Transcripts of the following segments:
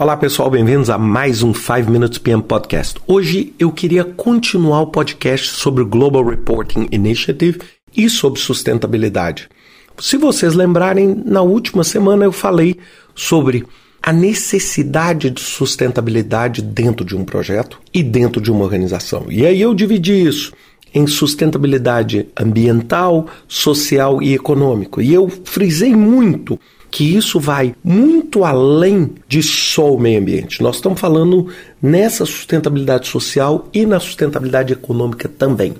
Olá pessoal, bem-vindos a mais um 5 Minutes PM Podcast. Hoje eu queria continuar o podcast sobre o Global Reporting Initiative e sobre sustentabilidade. Se vocês lembrarem, na última semana eu falei sobre a necessidade de sustentabilidade dentro de um projeto e dentro de uma organização. E aí eu dividi isso em sustentabilidade ambiental, social e econômico. E eu frisei muito que isso vai muito além de só o meio ambiente. Nós estamos falando nessa sustentabilidade social e na sustentabilidade econômica também.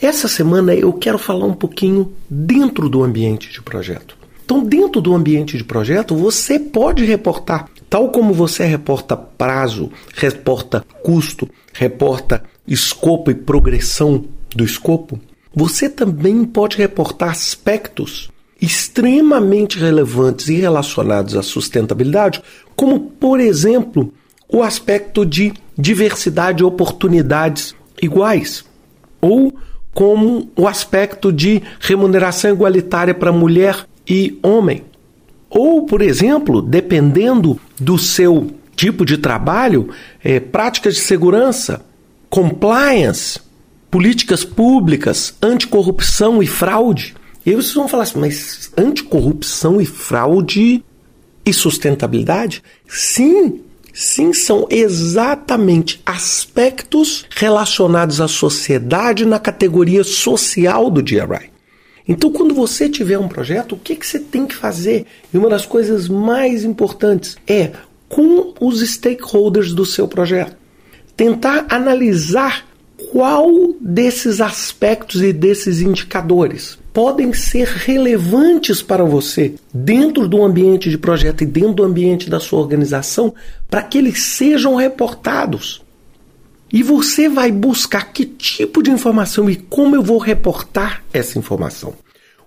Essa semana eu quero falar um pouquinho dentro do ambiente de projeto. Então, dentro do ambiente de projeto, você pode reportar, tal como você reporta prazo, reporta custo, reporta escopo e progressão do escopo, você também pode reportar aspectos extremamente relevantes e relacionados à sustentabilidade, como, por exemplo, o aspecto de diversidade de oportunidades iguais, ou como o aspecto de remuneração igualitária para mulher e homem. Ou, por exemplo, dependendo do seu tipo de trabalho, é, práticas de segurança, compliance, políticas públicas, anticorrupção e fraude. E aí vocês vão falar assim, mas anticorrupção e fraude e sustentabilidade? Sim, sim, são exatamente aspectos relacionados à sociedade na categoria social do GRI. Então, quando você tiver um projeto, o que, que você tem que fazer? E uma das coisas mais importantes é, com os stakeholders do seu projeto, tentar analisar qual desses aspectos e desses indicadores podem ser relevantes para você dentro do ambiente de projeto e dentro do ambiente da sua organização para que eles sejam reportados. E você vai buscar que tipo de informação e como eu vou reportar essa informação.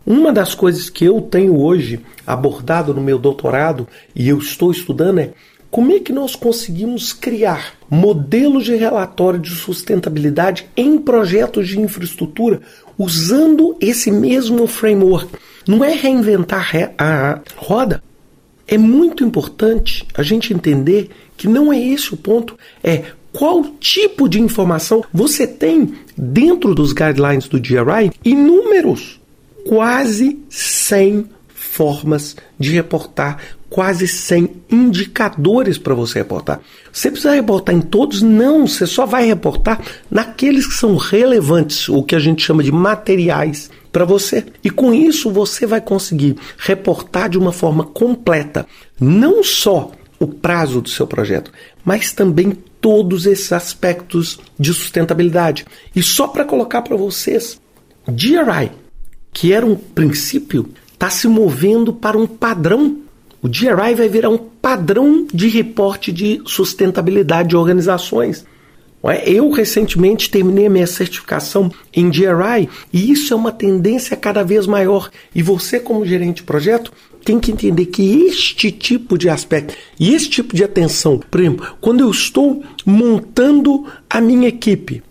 Uma das coisas que eu tenho hoje abordado no meu doutorado e eu estou estudando é como é que nós conseguimos criar modelos de relatório de sustentabilidade em projetos de infraestrutura usando esse mesmo framework? Não é reinventar a roda. É muito importante a gente entender que não é esse o ponto, é qual tipo de informação você tem dentro dos guidelines do GRI inúmeros, quase 100 formas de reportar quase 100 indicadores para você reportar. Você precisa reportar em todos? Não, você só vai reportar naqueles que são relevantes, o que a gente chama de materiais para você. E com isso você vai conseguir reportar de uma forma completa, não só o prazo do seu projeto, mas também todos esses aspectos de sustentabilidade. E só para colocar para vocês, GRI, que era um princípio, está se movendo para um padrão o GRI vai virar um padrão de reporte de sustentabilidade de organizações. Eu recentemente terminei a minha certificação em GRI e isso é uma tendência cada vez maior. E você, como gerente de projeto, tem que entender que este tipo de aspecto e esse tipo de atenção, exemplo, quando eu estou montando a minha equipe,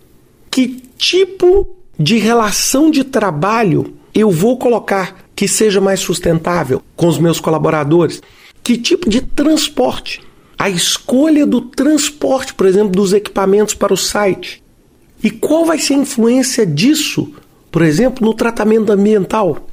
que tipo de relação de trabalho eu vou colocar que seja mais sustentável com os meus colaboradores? Que tipo de transporte? A escolha do transporte, por exemplo, dos equipamentos para o site. E qual vai ser a influência disso, por exemplo, no tratamento ambiental?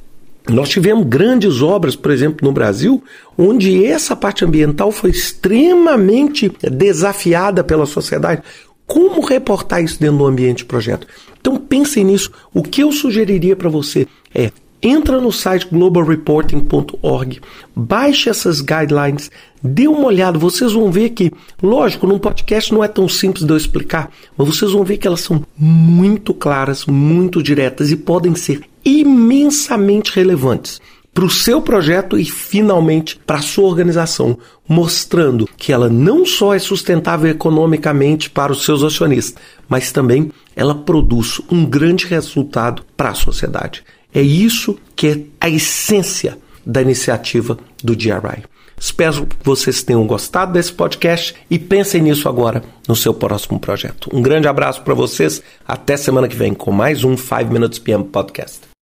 Nós tivemos grandes obras, por exemplo, no Brasil, onde essa parte ambiental foi extremamente desafiada pela sociedade. Como reportar isso dentro do ambiente de projeto? Então pensem nisso. O que eu sugeriria para você é entra no site globalreporting.org, baixe essas guidelines, dê uma olhada, vocês vão ver que, lógico, num podcast não é tão simples de eu explicar, mas vocês vão ver que elas são muito claras, muito diretas e podem ser imensamente relevantes para o seu projeto e finalmente para a sua organização, mostrando que ela não só é sustentável economicamente para os seus acionistas, mas também ela produz um grande resultado para a sociedade. É isso que é a essência da iniciativa do GRI. Espero que vocês tenham gostado desse podcast e pensem nisso agora no seu próximo projeto. Um grande abraço para vocês. Até semana que vem com mais um 5 Minutes PM Podcast.